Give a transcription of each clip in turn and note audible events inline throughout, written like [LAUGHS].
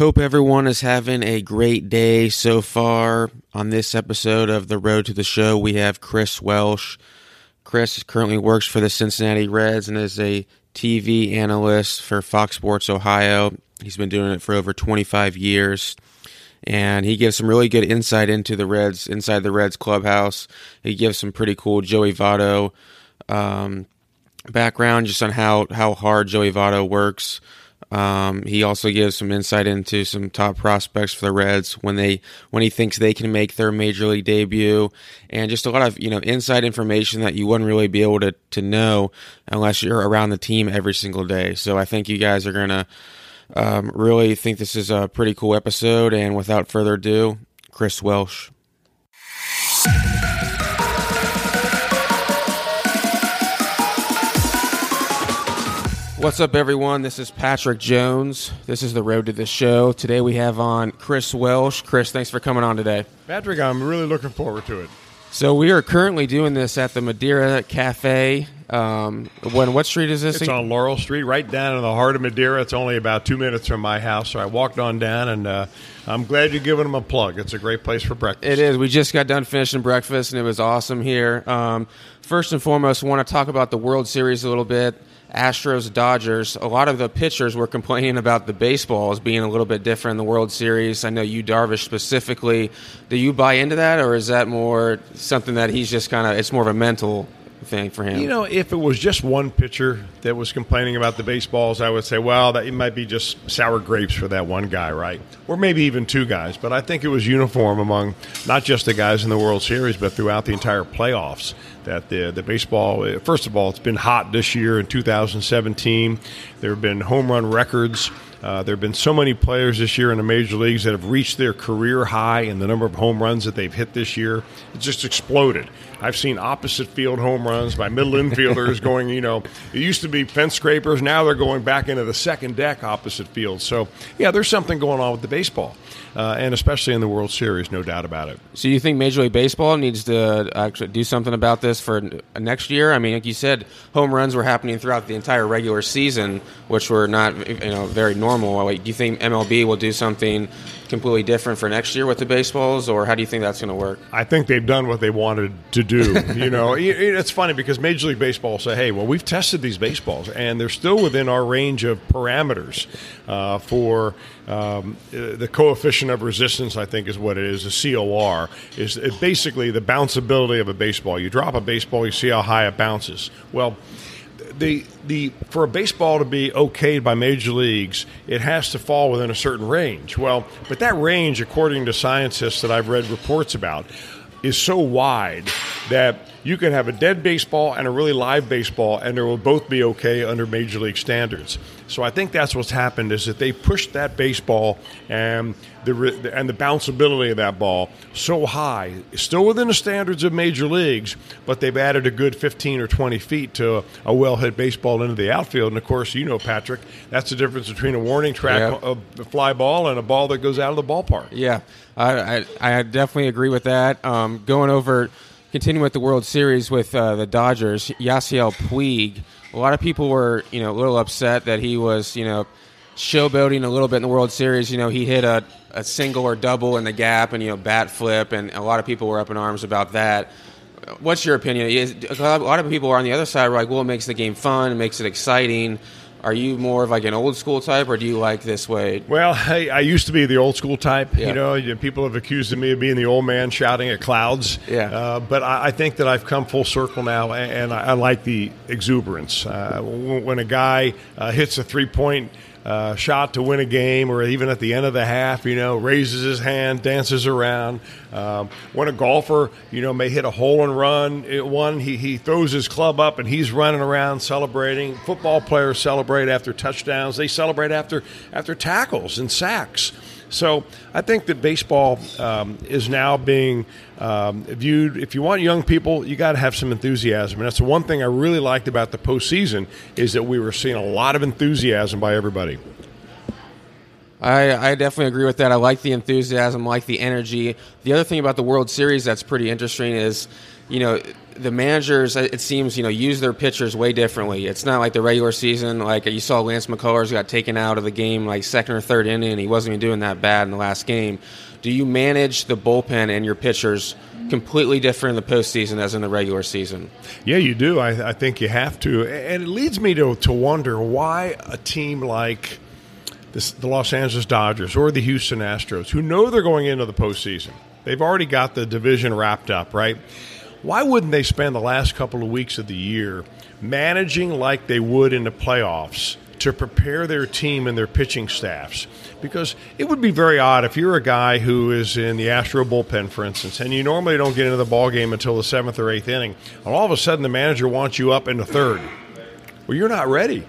Hope everyone is having a great day so far. On this episode of The Road to the Show, we have Chris Welsh. Chris currently works for the Cincinnati Reds and is a TV analyst for Fox Sports Ohio. He's been doing it for over 25 years. And he gives some really good insight into the Reds, inside the Reds clubhouse. He gives some pretty cool Joey Votto um, background just on how, how hard Joey Votto works. Um, he also gives some insight into some top prospects for the Reds when they when he thinks they can make their major league debut, and just a lot of you know inside information that you wouldn't really be able to to know unless you're around the team every single day. So I think you guys are gonna um, really think this is a pretty cool episode. And without further ado, Chris Welsh. What's up, everyone? This is Patrick Jones. This is the road to the show. Today we have on Chris Welsh. Chris, thanks for coming on today. Patrick, I'm really looking forward to it. So we are currently doing this at the Madeira Cafe. Um, when what street is this? It's on Laurel Street, right down in the heart of Madeira. It's only about two minutes from my house, so I walked on down, and uh, I'm glad you're giving them a plug. It's a great place for breakfast. It is. We just got done finishing breakfast, and it was awesome here. Um, first and foremost, I want to talk about the World Series a little bit. Astros Dodgers, a lot of the pitchers were complaining about the baseballs being a little bit different in the World Series. I know Yu, Darvish, specifically. Do you buy into that, or is that more something that he's just kind of, it's more of a mental thing for him? You know, if it was just one pitcher that was complaining about the baseballs, I would say, well, that it might be just sour grapes for that one guy, right? Or maybe even two guys. But I think it was uniform among not just the guys in the World Series, but throughout the entire playoffs that the the baseball. First of all, it's been hot this year in 2017. There have been home run records. Uh, there have been so many players this year in the major leagues that have reached their career high in the number of home runs that they've hit this year. It just exploded. I've seen opposite field home runs by middle infielders [LAUGHS] going, you know, it used to be fence scrapers. Now they're going back into the second deck opposite field. So, yeah, there's something going on with the baseball uh, and especially in the World Series, no doubt about it. So you think Major League Baseball needs to actually do something about this for next year? I mean, like you said, home runs were happening throughout the entire regular season, which were not you know very normal. Do you think MLB will do something completely different for next year with the baseballs, or how do you think that's going to work? I think they've done what they wanted to do. you know, [LAUGHS] it's funny because Major League Baseball say, "Hey, well, we've tested these baseballs, and they're still within our range of parameters uh, for um, the coefficient of resistance." I think is what it is. The COR is basically the bounceability of a baseball. You drop a baseball, you see how high it bounces. Well the the for a baseball to be okayed by major leagues, it has to fall within a certain range. Well, but that range, according to scientists that I've read reports about, is so wide that you can have a dead baseball and a really live baseball, and they will both be okay under major league standards. So I think that's what's happened is that they pushed that baseball and the and the bounceability of that ball so high, still within the standards of major leagues, but they've added a good 15 or 20 feet to a, a well hit baseball into the outfield. And of course, you know, Patrick, that's the difference between a warning track, a, a fly ball, and a ball that goes out of the ballpark. Yeah, I, I, I definitely agree with that. Um, going over continuing with the World Series with uh, the Dodgers, Yasiel Puig. A lot of people were, you know, a little upset that he was, you know, showboating a little bit in the World Series. You know, he hit a, a single or double in the gap and, you know, bat flip, and a lot of people were up in arms about that. What's your opinion? A lot of people are on the other side, were like, well, it makes the game fun, it makes it exciting. Are you more of like an old school type, or do you like this way? Well, I, I used to be the old school type. Yeah. You know, people have accused me of being the old man shouting at clouds. Yeah. Uh, but I, I, think that I've come full circle now, and, I, I, like the exuberance. Uh, when a guy uh, hits a three point uh, shot to win a game, or even at the end of the half, you know, raises his hand, dances around. Um, when a golfer, you know, may hit a hole and run, it, one he, he throws his club up and he's running around celebrating. Football players celebrate after touchdowns. They celebrate after after tackles and sacks. So I think that baseball um, is now being um, viewed. If you want young people, you got to have some enthusiasm, and that's the one thing I really liked about the postseason is that we were seeing a lot of enthusiasm by everybody. I, I definitely agree with that. I like the enthusiasm, like the energy. The other thing about the World Series that's pretty interesting is, you know, the managers it seems you know use their pitchers way differently. It's not like the regular season. Like you saw Lance McCullers got taken out of the game like second or third inning. He wasn't even doing that bad in the last game. Do you manage the bullpen and your pitchers? completely different in the postseason as in the regular season. Yeah, you do. I, I, think you have to, and it leads me to to wonder why a team like this, the Los Angeles Dodgers or the Houston Astros, who know they're going into the postseason, they've already got the division wrapped up, right? Why wouldn't they spend the last couple of weeks of the year managing like they would in the playoffs to prepare their team and their pitching staffs? Because it would be very odd if you're a guy who is in the Astro bullpen, for instance, and you normally don't get into the ball game until the seventh or eighth inning, and all of a sudden the manager wants you up in the third. Well, you're not ready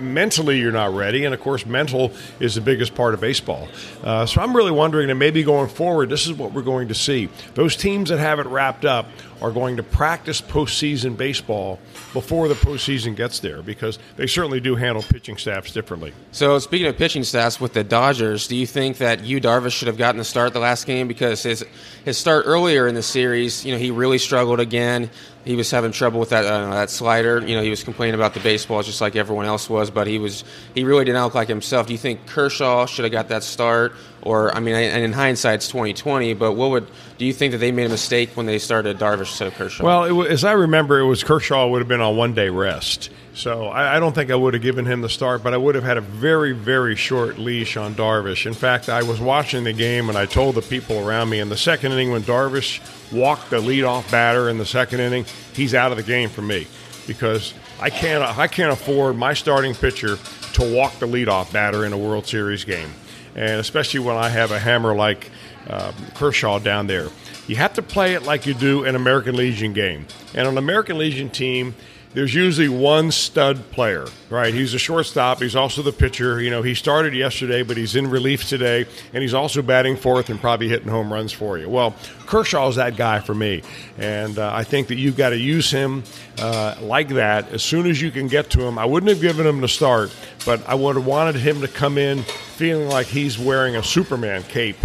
mentally you're not ready, and of course, mental is the biggest part of baseball. Uh, so I'm really wondering that maybe going forward, this is what we're going to see. Those teams that have it wrapped up are going to practice postseason baseball before the postseason gets there because they certainly do handle pitching staffs differently. So, speaking of pitching staffs with the Dodgers, do you think that Yu Darvish should have gotten the start the last game because his his start earlier in the series, you know, he really struggled again. He was having trouble with that uh, that slider. You know, he was complaining about the baseball just like everyone else was, but he was he really didn't look like himself. Do you think Kershaw should have got that start? Or I mean, and in hindsight, it's 2020. But what would do you think that they made a mistake when they started Darvish of Kershaw? Well, it, as I remember, it was Kershaw would have been on one day rest. So I, I, don't think I would have given him the start, but I would have had a very, very short leash on Darvish. In fact, I was watching the game and I told the people around me in the second inning when Darvish walked the leadoff batter in the second inning, he's out of the game for me because I can't I can't afford my starting pitcher to walk the leadoff batter in a World Series game, and especially when I have a hammer like uh, Kershaw down there. You have to play it like you do an American Legion game, and an American Legion team there's usually one stud player, right? He's a shortstop. He's also the pitcher. You know, he started yesterday, but he's in relief today, and he's also batting fourth and probably hitting home runs for you. Well, Kershaw's that guy for me, and uh, I think that you've got to use him uh, like that as soon as you can get to him. I wouldn't have given him the start, but I would have wanted him to come in feeling like he's wearing a Superman cape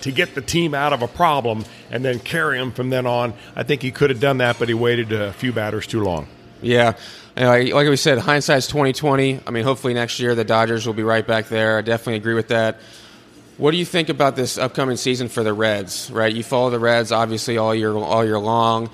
to get the team out of a problem and then carry him from then on. I think he could have done that, but he waited a few batters too long. Yeah. like we said, hindsight's twenty twenty. I mean, hopefully next year the Dodgers will be right back there. I definitely agree with that. What do you think about this upcoming season for the Reds? Right, you follow the Reds obviously all year all year long.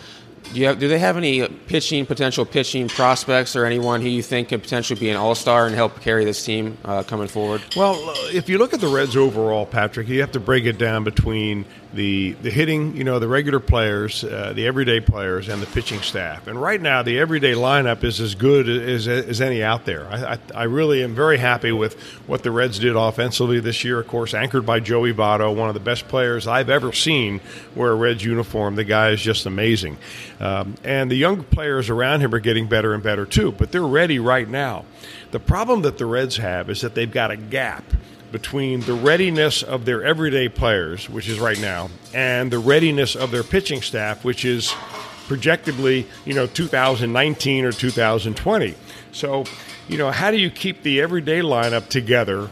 Do, you have, do they have any pitching potential pitching prospects or anyone who you think could potentially be an all star and help carry this team uh, coming forward? Well, if you look at the Reds overall, Patrick, you have to break it down between the the hitting, you know, the regular players, uh, the everyday players, and the pitching staff. And right now, the everyday lineup is as good as, as any out there. I, I, I, really am very happy with what the Reds did offensively this year. Of course, anchored by Joey Votto, one of the best players I've ever seen wear a Reds uniform. The guy is just amazing. Um, and the young players around him are getting better and better too. But they're ready right now. The problem that the Reds have is that they've got a gap between the readiness of their everyday players, which is right now, and the readiness of their pitching staff, which is projectably, you know, 2019 or 2020. So, you know, how do you keep the everyday lineup together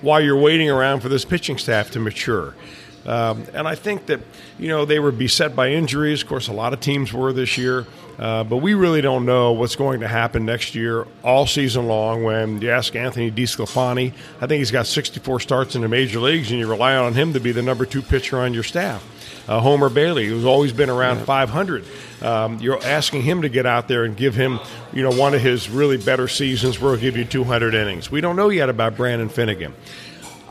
while you're waiting around for this pitching staff to mature? Um, and I think that, you know, they were beset by injuries. Of course, a lot of teams were this year. Uh, but we really don't know what's going to happen next year all season long when you ask Anthony DeSclafani. I think he's got 64 starts in the major leagues, and you rely on him to be the number two pitcher on your staff. Uh, Homer Bailey, who's always been around yeah. 500. Um, you're asking him to get out there and give him, you know, one of his really better seasons where he'll give you 200 innings. We don't know yet about Brandon Finnegan.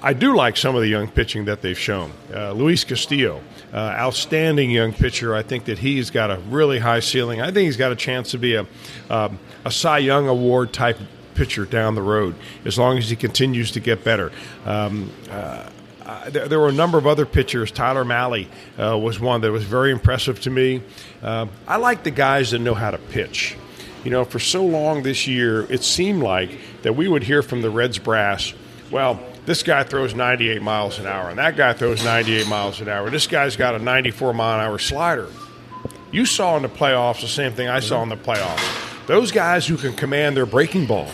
I do like some of the young pitching that they've shown. Uh, Luis Castillo, uh, outstanding young pitcher. I think that he's got a really high ceiling. I think he's got a chance to be a, um, a Cy Young Award type pitcher down the road as long as he continues to get better. Um, uh, uh, there, there, were a number of other pitchers. Tyler Mahle uh, was one that was very impressive to me. Uh, I like the guys that know how to pitch. You know, for so long this year, it seemed like that we would hear from the Reds brass, well, this guy throws 98 miles an hour, and that guy throws 98 miles an hour. This guy's got a 94 mile an hour slider. You saw in the playoffs the same thing I saw in the playoffs. Those guys who can command their breaking ball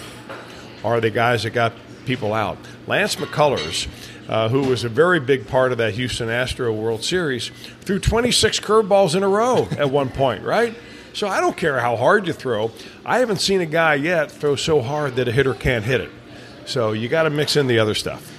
are the guys that got people out. Lance McCullers, uh, who was a very big part of that Houston Astro World Series, threw 26 curveballs in a row at one point, right? So I don't care how hard you throw. I haven't seen a guy yet throw so hard that a hitter can't hit it. So you got to mix in the other stuff.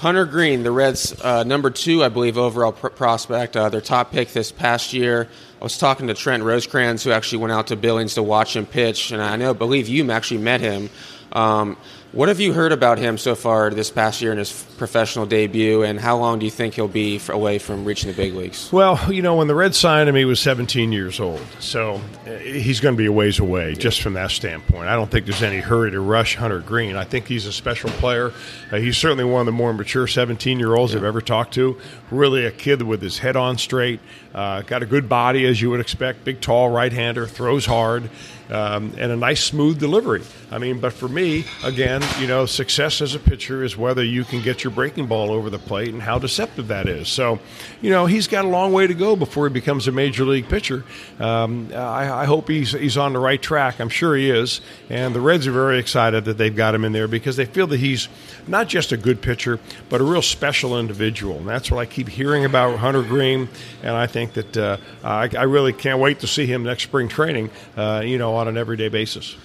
Hunter Greene, the Reds' uh, number two, I believe, overall pr- prospect, uh, their top pick this past year. I was talking to Trent Rosecrans, who actually went out to Billings to watch him pitch, and I know, believe you actually met him. Um, what have you heard about him so far this past year in his professional debut, and how long do you think he'll be away from reaching the big leagues? Well, you know, when the Reds signed him, he was 17 years old, so uh, he's going to be a ways away just from that standpoint. I don't think there's any hurry to rush Hunter Greene. I think he's a special player. Uh, he's certainly one of the more mature 17 year olds yeah. I've ever talked to. Really a kid with his head on straight, uh, got a good body as you would expect, big, tall right hander, throws hard um, and a nice smooth delivery. I mean, but for me, again, you know, success as a pitcher is whether you can get your breaking ball over the plate and how deceptive that is. So, you know, he's got a long way to go before he becomes a major league pitcher. Um, I, I, hope he's he's on the right track. I'm sure he is, and the Reds are very excited that they've got him in there because they feel that he's not just a good pitcher, but a real special individual. And that's what I keep hearing about Hunter Greene. and I think that uh, I, I, really can't wait to see him next spring training. Uh, you know on an everyday basis.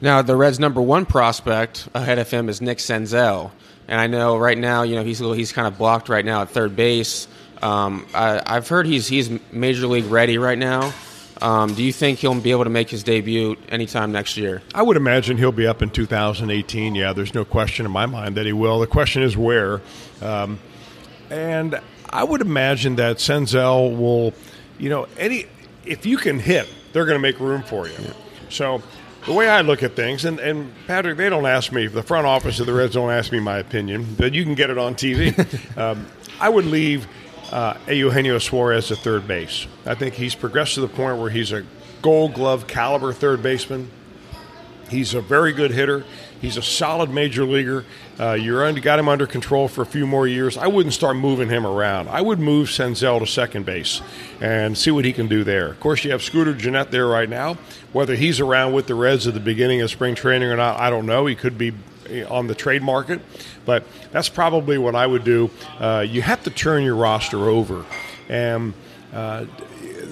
Now, the Reds' number one prospect ahead of him is Nick Senzel, and I know right now, you know, he's he's kind of blocked right now at third base. Um, I, have heard he's he's major league ready right now. Um, do you think he'll be able to make his debut anytime next year? I would imagine he'll be up in 2018. Yeah, there's no question in my mind that he will. The question is where, um, and I would imagine that Senzel will, you know, any if you can hit, they're going to make room for you. Yeah. So the way I look at things, and, and Patrick, they don't ask me, the front office of the Reds don't ask me my opinion, but you can get it on TV. [LAUGHS] um, I would leave uh, Eugenio Suarez at third base. I think he's progressed to the point where he's a gold glove caliber third baseman. He's a very good hitter. He's a solid major leaguer. Uh, you're got him under control for a few more years. I wouldn't start moving him around. I would move Senzel to second base and see what he can do there. Of course, you have Scooter Gennett there right now. Whether he's around with the Reds at the beginning of spring training or not, I don't know. He could be eh, on the trade market, but that's probably what I would do. Uh, you have to turn your roster over, and uh,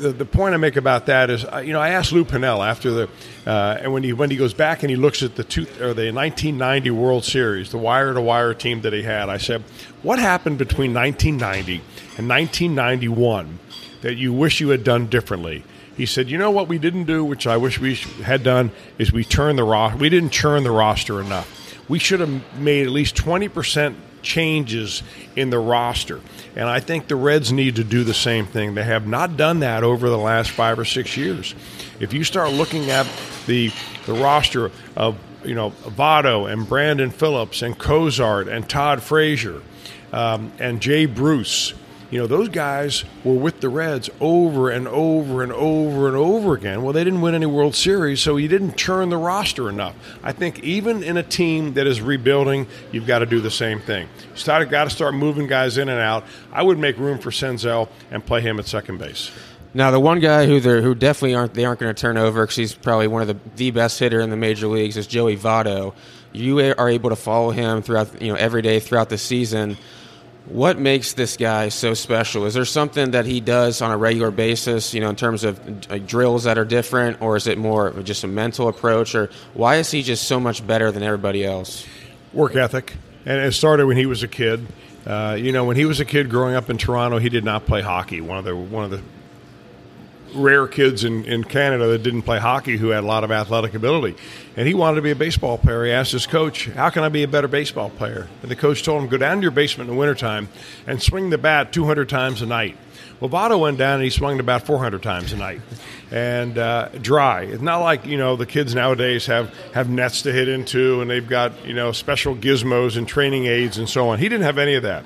the, the point I make about that is, uh, you know, I asked Lou Piniella after the, uh, and when he when he goes back and he looks at the two or the 1990 World Series, the wire to wire team that he had, I said, what happened between 1990 and 1991 that you wish you had done differently? He said, "You know what we didn't do, which I wish we had done, is we turned the ro- we didn't churn the roster enough. We should have made at least 20 percent changes in the roster. And I think the Reds need to do the same thing. They have not done that over the last five or six years. If you start looking at the the roster of you know Votto and Brandon Phillips and Cozart and Todd Frazier um, and Jay Bruce you know, those guys were with the Reds over and over and over and over again. Well, they didn't win any World Series, so you didn't churn the roster enough. I think even in a team that is rebuilding, you've got to do the same thing. You started, got to start moving guys in and out. I would make room for Senzel and play him at second base. Now, the one guy who they who definitely aren't they aren't going to turn over because he's probably one of the the best hitter in the major leagues is Joey Votto. You are able to follow him throughout you know every day throughout the season. What makes this guy so special? Is there something that he does on a regular basis, you know, in terms of drills that are different, or is it more just a mental approach, or why is he just so much better than everybody else? Work ethic, and it started when he was a kid. Uh, you know, when he was a kid growing up in Toronto, he did not play hockey. One of the one of the rare kids in, in Canada that didn't play hockey who had a lot of athletic ability. And he wanted to be a baseball player. He asked his coach, How can I be a better baseball player? And the coach told him, Go down to your basement in the wintertime and swing the bat 200 times a night. Well, Votto went down and he swung the bat 400 times a night and uh, dry. It's not like, you know, the kids nowadays have, have nets to hit into and they've got, you know, special gizmos and training aids and so on. He didn't have any of that.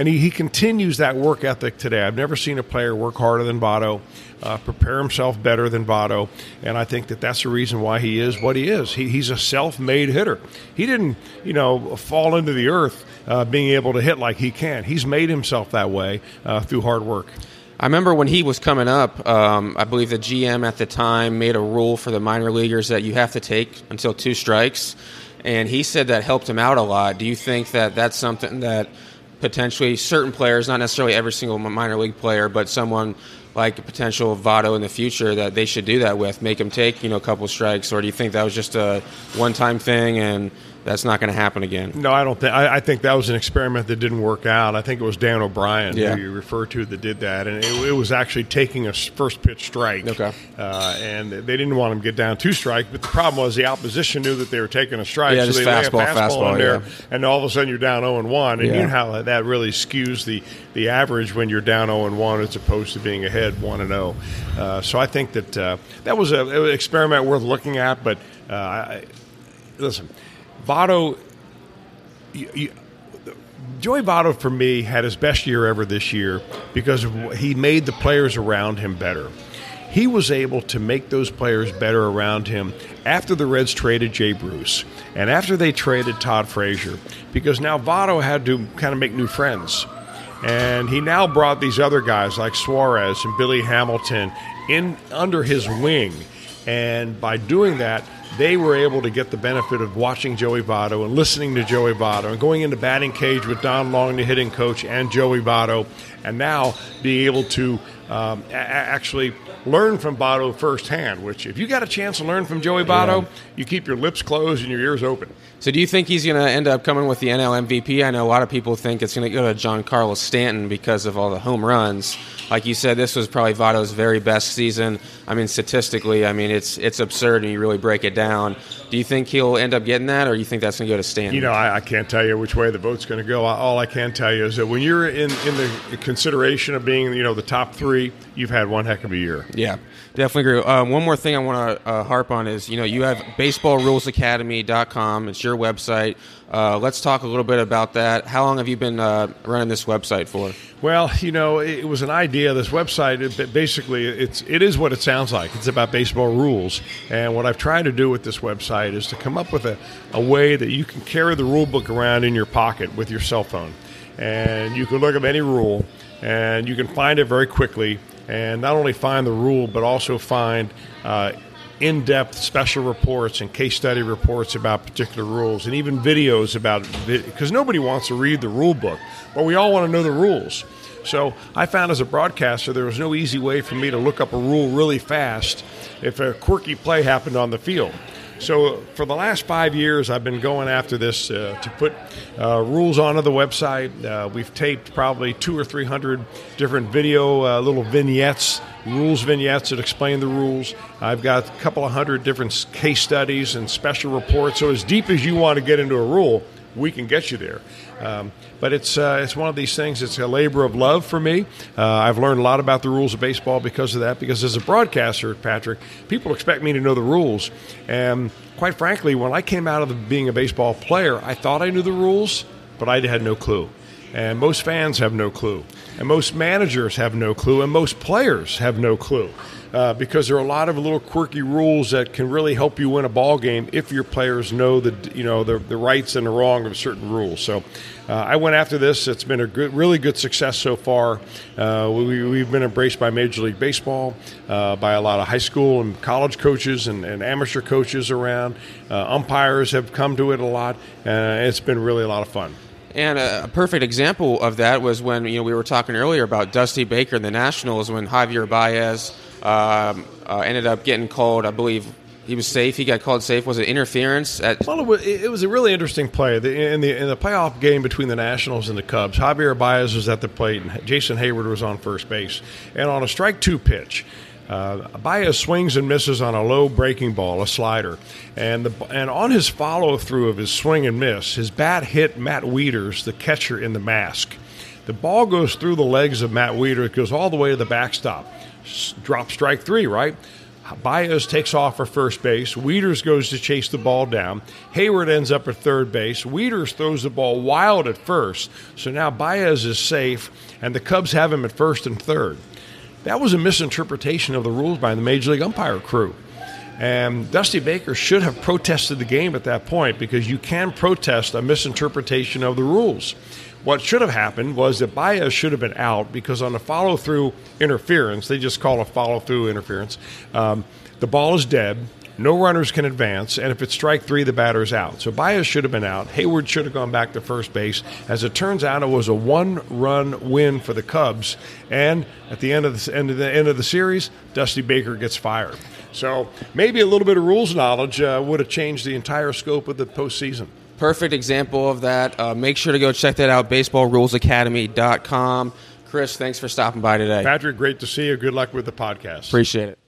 And he, he continues that work ethic today. I've never seen a player work harder than Votto uh, prepare himself better than Votto, and I think that that's the reason why he is what he is. He, he's a self-made hitter. He didn't, you know, fall into the earth uh, being able to hit like he can. He's made himself that way uh, through hard work. I remember when he was coming up, um, I believe the GM at the time made a rule for the minor leaguers that you have to take until two strikes. and he said that helped him out a lot. Do you think that that's something that potentially certain players, not necessarily every single minor league player, but someone like a potential Votto in the future that they should do that with, make him take you know a couple strikes, or do you think that was just a one-time thing and that's not going to happen again. No, I don't think. I, I, think that was an experiment that didn't work out. I think it was Dan O'Brien yeah. who you referred to that did that, and it, it was actually taking a first pitch strike. Okay. Uh, and they didn't want him to get down two strikes, but the problem was the opposition knew that they were taking a strike, yeah, so they fastball, lay a fastball, fastball in there, yeah. and all of a sudden you're down zero and one, and yeah. you know how that really skews the the average when you're down zero and one as opposed to being ahead one and zero. Uh, so I think that uh, that was a, an experiment worth looking at, but uh, I, listen, Votto Joey Votto, for me, had his best year ever this year because he made the players around him better. He was able to make those players better around him after the Reds traded Jay Bruce and after they traded Todd Frazier because now Votto had to kind of make new friends. And he now brought these other guys like Suarez and Billy Hamilton in under his wing. And by doing that, they were able to get the benefit of watching Joey Votto and listening to Joey Votto and going into batting cage with Don Long, the hitting coach, and Joey Votto, and now be able to um, a- actually learn from Votto firsthand. Which, if you got a chance to learn from Joey Votto, Yeah. you keep your lips closed and your ears open. So, do you think he's going to end up coming with the NL MVP? I know a lot of people think it's going to go to Giancarlo Stanton because of all the home runs. Like you said, this was probably Votto's very best season. I mean, statistically, I mean it's it's absurd, and you really break it down. Do you think he'll end up getting that, or do you think that's going to go to Stanton? You know, I, I can't tell you which way the vote's going to go. All I can tell you is that when you're in, in the consideration of being, you know, the top three, you've had one heck of a year. Yeah, definitely agree. Um, one more thing I want to uh, harp on is, you know, you have baseballrulesacademy.com. It's your website. Uh, let's talk a little bit about that. How long have you been uh, running this website for? Well, you know, it was an idea. This website, it, basically, it's it is what it sounds like. It's about baseball rules, and what I've tried to do with this website is to come up with a, a way that you can carry the rule book around in your pocket with your cell phone, and you can look up any rule, and you can find it very quickly, and not only find the rule, but also find. Uh, in depth special reports and case study reports about particular rules, and even videos about because nobody wants to read the rule book, but we all want to know the rules. So I found as a broadcaster there was no easy way for me to look up a rule really fast if a quirky play happened on the field. So for the last five years, I've been going after this uh, to put uh, rules onto the website. Uh, we've taped probably two or three hundred different video uh, little vignettes, rules vignettes that explain the rules. I've got a couple of hundred different case studies and special reports. So as deep as you want to get into a rule, we can get you there. Um, but it's uh, it's one of these things. It's a labor of love for me. Uh, I've learned a lot about the rules of baseball because of that. Because as a broadcaster, Patrick, people expect me to know the rules, and quite frankly, when I came out of being a baseball player, I thought I knew the rules, but I had no clue. And most fans have no clue, and most managers have no clue, and most players have no clue. Uh, because there are a lot of little quirky rules that can really help you win a ball game if your players know the you know the, the rights and the wrong of certain rules. So uh, I went after this. It's been a good, really good success so far. Uh, we, we've been embraced by Major League Baseball, uh, by a lot of high school and college coaches and, and amateur coaches around. Uh, umpires have come to it a lot, and it's been really a lot of fun. And a perfect example of that was when you know we were talking earlier about Dusty Baker and the Nationals when Javier Baez um, uh, ended up getting called. I believe he was safe. He got called safe. Was it interference? At well, it was, it was a really interesting play in the in the playoff game between the Nationals and the Cubs. Javier Baez was at the plate, and Jason Heyward was on first base. And on a strike two pitch, uh, Baez swings and misses on a low breaking ball, a slider, and the and on his follow through of his swing and miss, his bat hit Matt Wieters, the catcher in the mask. The ball goes through the legs of Matt Wieters, it goes all the way to the backstop. S- drop strike three, right? Baez takes off for first base. Wieters goes to chase the ball down. Heyward ends up at third base. Wieters throws the ball wild at first. So now Baez is safe, and the Cubs have him at first and third. That was a misinterpretation of the rules by the Major League umpire crew. And Dusty Baker should have protested the game at that point because you can protest a misinterpretation of the rules. What should have happened was that Baez should have been out because on the follow through interference, they just call a follow through interference, um, the ball is dead. no runners can advance, and if it's strike three, the batter is out. So Baez should have been out. Heyward should have gone back to first base. As it turns out, it was a one-run win for the Cubs, and at the end of the end of the end of the series, Dusty Baker gets fired. So maybe a little bit of rules knowledge uh, would have changed the entire scope of the postseason. Perfect example of that. Uh, make sure to go check that out, baseballrulesacademy.com. Chris, thanks for stopping by today. Patrick, great to see you. Good luck with the podcast. Appreciate it.